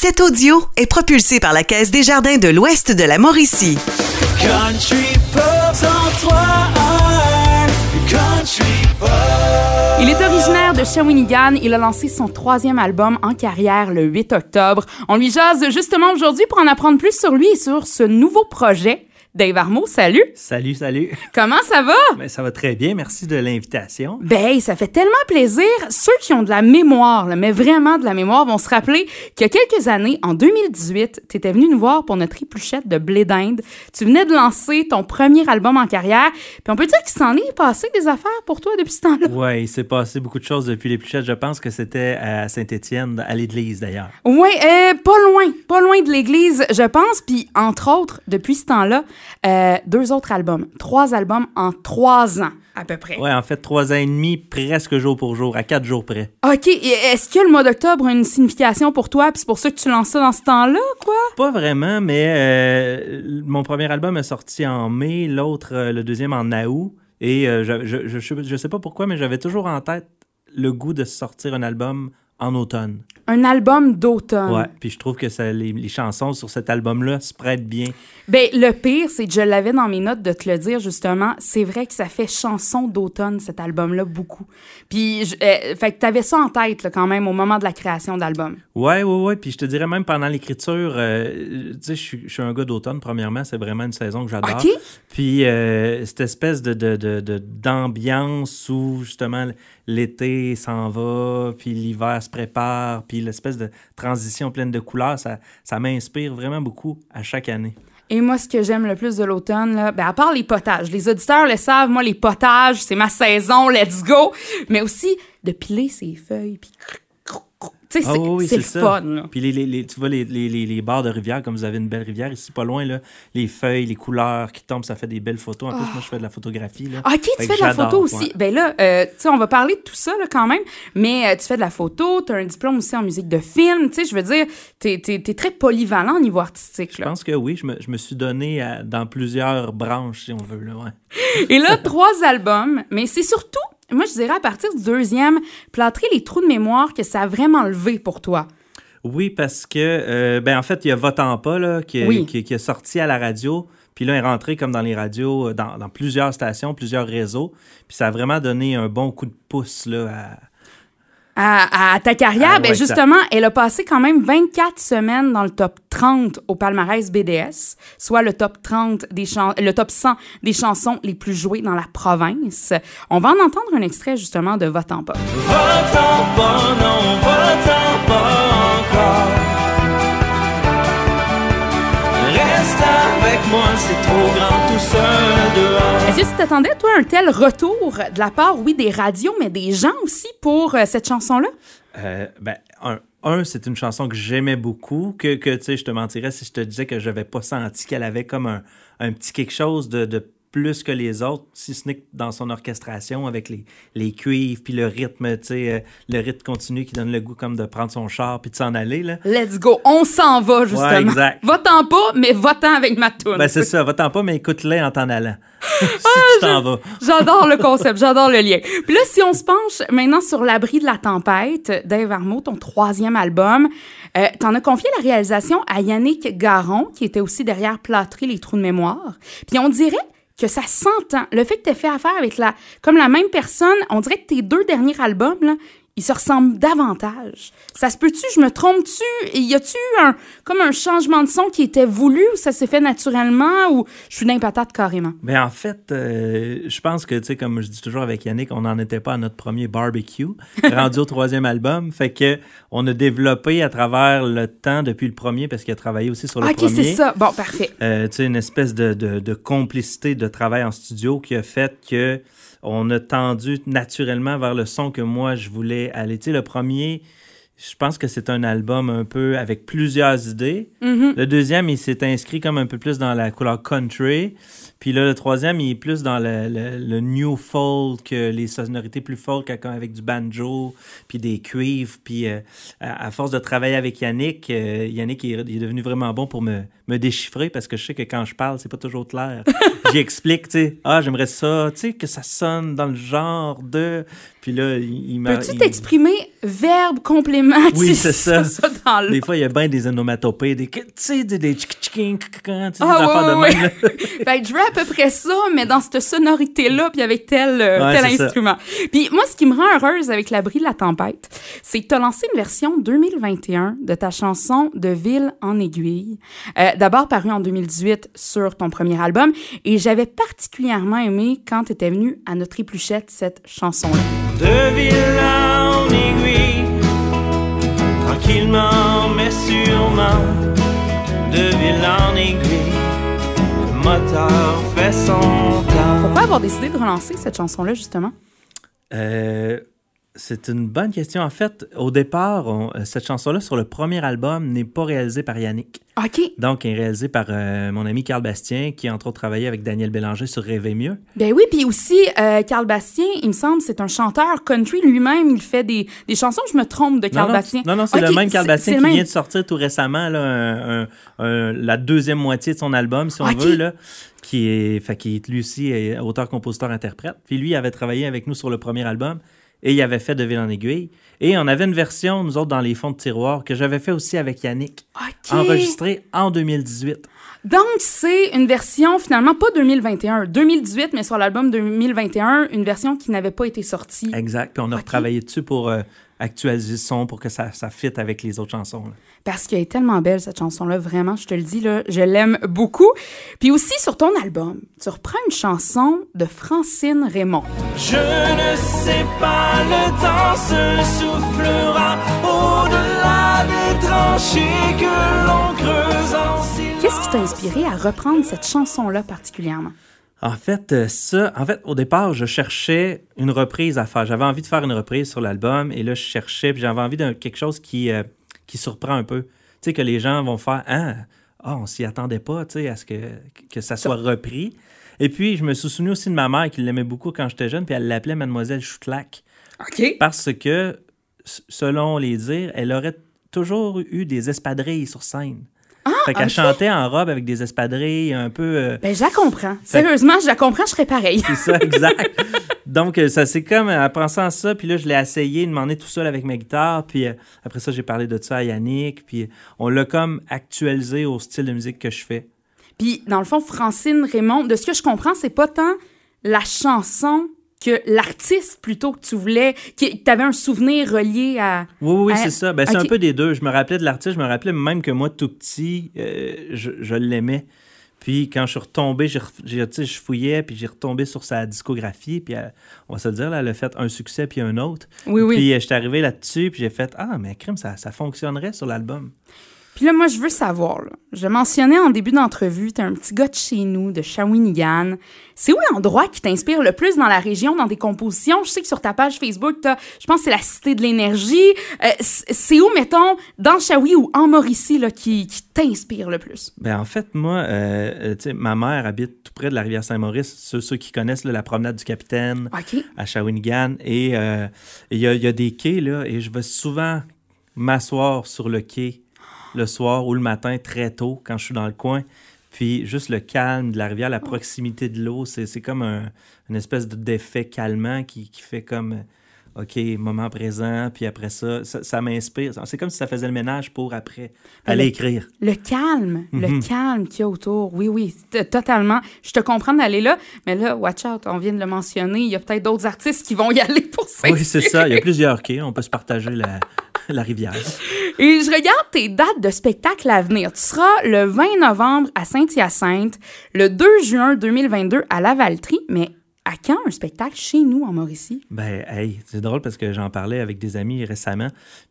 Cet audio est propulsé par la Caisse des Jardins de l'Ouest de la Mauricie. Country Pop 103 Country Pop Il est originaire de Shawinigan. Il a lancé son troisième album en carrière le 8 octobre. On lui jase justement aujourd'hui pour en apprendre plus sur lui et sur ce nouveau projet. Dave Armo, salut! Salut, salut. Comment ça va? Ben, ça va très bien. Merci de l'invitation. Ben, ça fait tellement plaisir. Ceux qui ont de la mémoire, là, mais vraiment de la mémoire, vont se rappeler qu'il y a quelques années, en 2018, tu étais venu nous voir pour notre épluchette de blé d'Inde. Tu venais de lancer ton premier album en carrière. Puis on peut dire qu'il s'en est passé des affaires pour toi depuis ce temps-là. Ouais, il s'est passé beaucoup de choses depuis les Pluchettes. Je pense que c'était à Saint-Étienne, à l'église d'ailleurs. Oui, euh, pas loin, pas loin de l'église, je pense. Puis, entre autres, depuis ce temps-là, euh, deux autres albums. Trois albums en trois ans, à peu près. Ouais, en fait, trois ans et demi, presque jour pour jour, à quatre jours près. OK, est-ce que le mois d'octobre a une signification pour toi? Puis c'est pour ça que tu lances ça dans ce temps-là, quoi? Pas vraiment, mais euh, mon premier album est sorti en mai, l'autre, euh, le deuxième en août. Et euh, je, je, je, je sais pas pourquoi, mais j'avais toujours en tête le goût de sortir un album en automne. Un album d'automne. Ouais, puis je trouve que ça, les, les chansons sur cet album-là se prêtent bien. Ben, le pire, c'est que je l'avais dans mes notes de te le dire, justement. C'est vrai que ça fait chanson d'automne, cet album-là, beaucoup. Puis, je- euh, fait que t'avais ça en tête, là, quand même, au moment de la création d'album. Ouais, ouais, ouais. Puis je te dirais même pendant l'écriture, euh, tu sais, je suis- je suis un gars d'automne, premièrement. C'est vraiment une saison que j'adore. OK? Puis euh, cette espèce de, de, de- de- d'ambiance où justement l'été s'en va, puis l'hiver prépare, puis l'espèce de transition pleine de couleurs, ça, ça m'inspire vraiment beaucoup à chaque année. Et moi, ce que j'aime le plus de l'automne, là, ben, à part les potages, les auditeurs le savent, moi, les potages, c'est ma saison, let's go! Mais aussi de piler ses feuilles, puis... Tu sais, Ah c'est oui, fun, là. Puis les, les- les- tu vois les, les, les, les bords de rivière, comme vous avez une belle rivière ici, pas loin, là, les feuilles, les couleurs qui tombent, ça fait des belles photos. En plus, moi, je fais de la photographie. Là. OK, tu fais de la photo aussi. ouais. Ben là, euh, tu sais, on va parler de tout ça là, quand même, mais euh, tu fais de la photo, tu as un diplôme aussi en musique de film, tu sais, je veux dire, tu es, très polyvalent au niveau artistique. Je pense que oui, je me, je me suis donné à- dans plusieurs branches, si on veut. Là, ouais. Et là, trois albums, mais c'est surtout, moi je dirais à partir du deuxième, plâtrer les trous de mémoire que ça a vraiment levé pour toi. Oui, parce que, euh, ben en fait, il y a Votant pas, là, qui, Oui. qui, qui est sorti à la radio. Puis là, il est rentré comme dans les radios, euh, dans, dans plusieurs stations, plusieurs réseaux. Puis ça a vraiment donné un bon coup de pouce là, à, À, à ta carrière, Ah, ben ouais, justement, elle a passé quand même 24 semaines dans le top 30 au palmarès BDS, soit le top 30 des chan- le top 100 des chansons les plus jouées dans la province. On va en entendre un extrait justement de Votant pas. Va-t'en pas, non, pas encore Reste avec moi, c'est trop grand tout seul tu t'attendais, toi, un tel retour de la part, oui, des radios, mais des gens aussi pour euh, cette chanson-là? Euh, ben, un, c'est une chanson que j'aimais beaucoup, que, que tu sais, je te mentirais si je te disais que j'avais pas senti qu'elle avait comme un, un petit quelque chose de plus que les autres, si ce n'est que dans son orchestration avec les, les cuivres, puis le rythme, tu sais, euh, le rythme continu qui donne le goût comme de prendre son char puis de s'en aller, là. Let's go, on s'en va, justement. Ouais, exact. Va-t'en pas, mais va-t'en avec ma toune. Ben, c'est ça, va-t'en pas, mais écoute-les en t'en allant. si Ah, tu t'en vas. J'adore le concept, j'adore le lien. Puis là, si on se penche maintenant sur l'abri de la tempête, Dave Arnaud, ton troisième album, euh, t'en as confié la réalisation à Yannick Garon, qui était aussi derrière Plâtrer les trous de mémoire. Puis on dirait que ça s'entend. Le fait que tu fait affaire avec la, comme la même personne, on dirait que tes deux derniers albums, là, ils se ressemblent davantage. Ça se peut-tu, je me trompe-tu? Et Y a-tu un, comme un changement de son qui était voulu ou ça s'est fait naturellement ou je suis d'un patate carrément? Ben en fait, euh, je pense que, tu sais, comme je dis toujours avec Yannick, on n'en était pas à notre premier barbecue, rendu au troisième album. Fait que on a développé à travers le temps depuis le premier, parce qu'il a travaillé aussi sur le ok, premier. c'est ça. Bon, parfait. Euh, tu sais, une espèce de, de, de complicité de travail en studio qui a fait que on a tendu naturellement vers le son que moi je voulais aller. Tu sais, le premier, je pense que c'est un album un peu avec plusieurs idées. Mhm. Le deuxième, il s'est inscrit comme un peu plus dans la couleur country. Puis là, le troisième, il est plus dans le, le- le new folk, les sonorités plus folk avec- avec du banjo, puis des cuivres. Puis euh, à, à force de travailler avec Yannick, euh, Yannick il est, il est devenu vraiment bon pour me, me déchiffrer parce que je sais que quand je parle, c'est pas toujours clair. j'explique, tu sais, ah, j'aimerais ça, tu sais, que ça sonne dans le genre de. Puis là, il, il m'a. Peux-tu il- t'exprimer verbe, complément? Oui, c'est sais, ça. dans Des fois, il y a bien des onomatopées, des, tu sais, des, des sais, des Ah, ouais, là. Fait que je veux à peu près ça, mais dans cette sonorité-là, puis avec tel, euh, Ouais, tel ça. instrument. Puis moi, ce qui me rend heureuse avec l'abri de la tempête, c'est que tu as lancé une version 2021 de ta chanson De ville en aiguille. Euh, D'abord parue en 2018 sur ton premier album, et j'avais particulièrement aimé quand tu étais venu à notre épluchette cette chanson-là. De villa en aiguille, tranquillement mais sûrement. De villa en aiguille, le moteur fait son temps. Pourquoi avoir décidé de relancer cette chanson-là, justement? Euh, c'est une bonne question. En fait, au départ, on- euh, cette chanson-là, sur le premier album, n'est pas réalisée par Yannick. OK. Donc, elle est réalisée par euh, mon ami Carl Bastien, qui a entre autres travaillé avec Daniel Bélanger sur Rêver mieux. Ben oui, puis aussi, euh, Carl Bastien, il me semble, c'est un chanteur country lui-même. Il fait des, des chansons, je me trompe, de Carl non, non, Bastien. Non, non, c'est le même Carl Bastien qui même. vient de sortir tout récemment là, un- un- un- la deuxième moitié de son album, si on veut, là, qui est, fait, qui est lui aussi auteur, compositeur, interprète. Puis lui, il avait travaillé avec nous sur le premier album et il avait fait De Ville en aiguille. Et on avait une version, nous autres, dans les fonds de tiroir, que j'avais fait aussi avec Yannick, enregistrée en 2018. Donc, c'est une version, finalement, pas 2021, 2018, mais sur l'album 2021, une version qui n'avait pas été sortie. Exact. Puis on a Ok. retravaillé dessus pour euh, actualiser le son pour que ça, ça fitte avec les autres chansons. là. Parce qu'elle est tellement belle, cette chanson-là. Vraiment, je te le dis, là, je l'aime beaucoup. Puis aussi, sur ton album, tu reprends une chanson de Francine Raymond. Je ne sais pas, le temps se soufflera au-delà des tranchées que l'on creuse en silence. Qu'est-ce qui t'a inspiré à reprendre cette chanson-là particulièrement? En fait, euh, ça, en fait, au départ, je cherchais une reprise à faire. J'avais envie de faire une reprise sur l'album et là, je cherchais, puis j'avais envie de quelque chose qui, euh, qui surprend un peu. Tu sais, que les gens vont faire Ah, ah, on s'y attendait pas, tu sais, à ce que, que ça soit repris. Et puis, je me suis souvenu aussi de ma mère qui l'aimait beaucoup quand j'étais jeune, puis elle l'appelait Mademoiselle Choutlac. OK. Parce que, selon les dires, elle aurait toujours eu des espadrilles sur scène. Fait qu'elle chantait en robe avec des espadrilles un peu. euh, Ben, je la comprends. Sérieusement, je la comprends, je serais pareil. c'est ça, exact. Donc, euh, ça c'est comme euh, en pensant à ça, puis là, je l'ai essayé de m'en aller tout seul avec ma guitare, puis euh, après ça, j'ai parlé de ça à Yannick, puis on l'a comme actualisé au style de musique que je fais. Puis, dans le fond, Francine Raymond, de ce que je comprends, c'est pas tant la chanson que l'artiste plutôt que tu voulais, que tu avais un souvenir relié à. Oui, oui, c'est ça. Ben, c'est un peu des deux. Je me rappelais de l'artiste, je me rappelais même que moi, tout petit, euh, je, je l'aimais. Puis quand je suis retombé, sais, je fouillais, puis j'ai retombé sur sa discographie, puis euh, on va se le dire, là, elle a fait un succès puis un autre. Oui, oui. Puis euh, j'étais arrivé là-dessus, puis j'ai fait Ah, mais crime, ça, ça fonctionnerait sur l'album. Puis là, moi, je veux savoir, là, je mentionnais en début d'entrevue, t'es un petit gars de chez nous, de Shawinigan. C'est où l'endroit qui t'inspire le plus dans la région, dans tes compositions? Je sais que sur ta page Facebook, t'as, je pense que c'est la Cité de l'énergie. Euh, c'est où, mettons, dans Shawi ou en Mauricie, là, qui, qui t'inspire le plus? Ben en fait, moi, euh, euh, tu sais, ma mère habite tout près de la rivière Saint-Maurice. Ceux, ceux qui connaissent là, la promenade du capitaine à Shawinigan. Et euh, il y, a, y a des quais, là, et je vais souvent m'asseoir sur le quai le soir ou le matin très tôt quand je suis dans le coin. Puis juste le calme de la rivière, la proximité de l'eau, c'est comme un, une espèce de- d'effet calmant qui, qui fait comme, euh, OK, moment présent, puis après ça, ça, ça m'inspire. C'est comme si ça faisait le ménage pour après aller le- écrire. Le calme, le Mhm. calme qu'il y a autour. Oui, oui, totalement. Je te comprends d'aller là, mais là, watch out, on vient de le mentionner, il y a peut-être d'autres artistes qui vont y aller pour ça. Oui, c'est ça. Il y a plusieurs quais. On peut se partager la, la rivière. Et je regarde tes dates de spectacle à venir. Tu seras le 20 novembre à Saint-Hyacinthe, le 2 juin 2022 à Lavaltrie, mais à quand un spectacle chez nous en Mauricie? Ben, hey, c'est drôle parce que j'en parlais avec des amis récemment.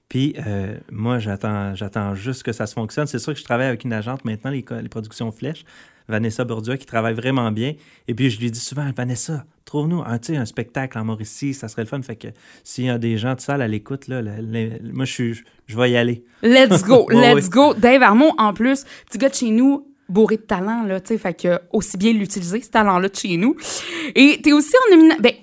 Puis, euh, moi, j'attends, j'attends juste que ça se fonctionne. C'est sûr que je travaille avec une agente maintenant, les, productions Flèches, Vanessa Bourdieu, qui travaille vraiment bien. Et puis, je lui dis souvent, Vanessa, trouve-nous un, un spectacle en Mauricie, ça serait le fun. Fait que s'il y a des gens de salle à l'écoute, là, le- le- moi, je, suis, je vais y aller. Let's go, let's go. Dave Armand, en plus, petit gars de chez nous, bourré de talent, là, tu sais, fait que aussi bien l'utiliser, ce talent-là de chez nous. Et t'es aussi en nomination... Ben,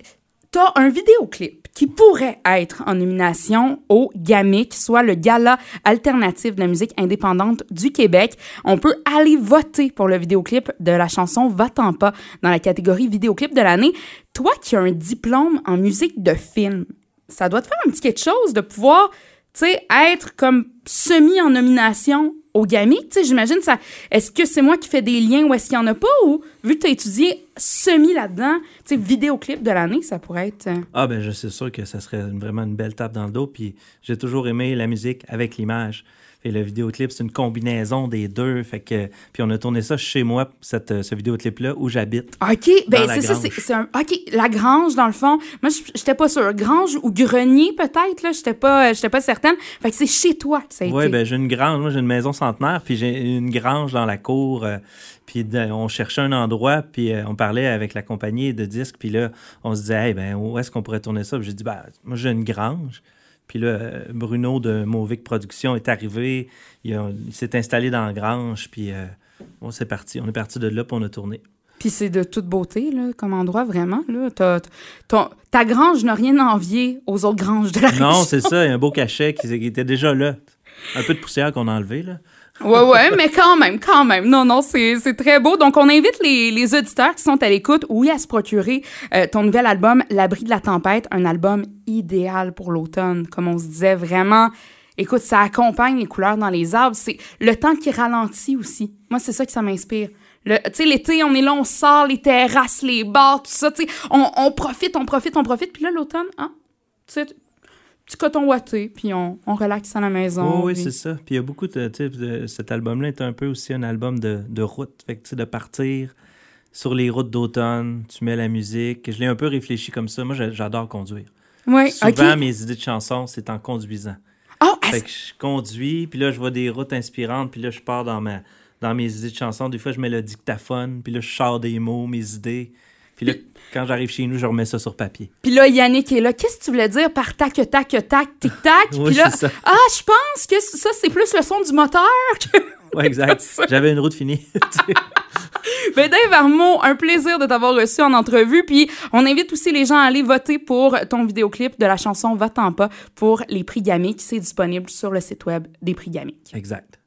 t'as un vidéoclip qui pourraient être en nomination au GAMIC, soit le Gala alternatif de la musique indépendante du Québec. On peut aller voter pour le vidéoclip de la chanson Va-t'en pas dans la catégorie vidéoclip de l'année. Toi qui as un diplôme en musique de film, ça doit te faire un petit quelque chose de pouvoir, tu sais, être comme semi en nomination au GAMI. Tu sais, j'imagine ça. Est-ce que c'est moi qui fais des liens ou est-ce qu'il y en a pas ou vu que tu as étudié semi là-dedans, tu sais, vidéoclip de l'année, ça pourrait être. euh, Ah ben je suis sûr que ça serait vraiment une belle tape dans le dos. Puis j'ai toujours aimé la musique avec l'image. Et le vidéoclip, c'est une combinaison des deux. Fait que, puis on a tourné ça chez moi, cette, euh, ce vidéoclip-là, où j'habite. OK, ben c'est ça, c'est un OK, la grange dans le fond. Moi je- j'étais pas sûre, grange ou grenier peut-être là, j'étais pas j'étais pas certaine. Fait que c'est chez toi que ça a Oui, été. ben j'ai une grange. Moi, j'ai une maison centenaire, puis j'ai une grange dans la cour. euh, puis on cherchait un endroit, puis euh, on parlait avec la compagnie de disques, puis là, on se disait, hey, ben, où est-ce qu'on pourrait tourner ça? Puis j'ai dit, ben, moi, j'ai une grange. Puis là, euh, Bruno de Movic Productions est arrivé, il, s'est installé dans la grange, puis euh, bon, c'est parti. On est parti de là, puis on a tourné. Puis c'est de toute beauté là comme endroit vraiment là, ton- ta grange n'a rien à envier aux autres granges de la Non, c'est ça, il y a un beau cachet qui, qui était déjà là. Un peu de poussière qu'on a enlevé, là. Ouais, ouais, mais quand même, quand même. Non, non, c'est très beau. Donc, on invite les, les auditeurs qui sont à l'écoute, oui, à se procurer euh, ton nouvel album, L'abri de la tempête, un album idéal pour l'automne. Comme on se disait, vraiment, écoute, ça accompagne les couleurs dans les arbres. C'est le temps qui ralentit aussi. Moi, c'est ça que ça m'inspire. Tu sais, l'été, on est là, on sort les terrasses, les bars, tout ça, tu sais, on, on profite, on profite, on profite. Puis là, l'automne, hein, petit coton ouaté, puis on, on relaxe à la maison. Oh, oui, puis- c'est ça. Puis il y a beaucoup de. de- cet album-là est un peu aussi un album de, de route. Fait que, tu sais, de partir sur les routes d'automne, tu mets la musique. Je l'ai un peu réfléchi comme ça. Moi, j'a- j'adore conduire. Ouais, Souvent, mes idées de chansons, c'est en conduisant. Oh, Fait que je conduis, puis là, je vois des routes inspirantes, puis là, je pars dans, ma, dans mes idées de chansons. Des fois, je mets le dictaphone, puis là, je sors des mots, mes idées. Puis là, quand j'arrive chez nous, je remets ça sur papier. Puis là, Yannick est là. Qu'est-ce que tu voulais dire par tac, tac, tac, tic, tac? Oui, Puis là, ça. ah, je pense que ça, c'est plus le son du moteur. que- Ouais, exact. J'avais une route finie. Ben, Dave Armand, un plaisir de t'avoir reçu en entrevue. Puis on invite aussi les gens à aller voter pour ton vidéoclip de la chanson Va-t'en pas pour les prix Gamic. C'est disponible sur le site web des prix Gamic. exact.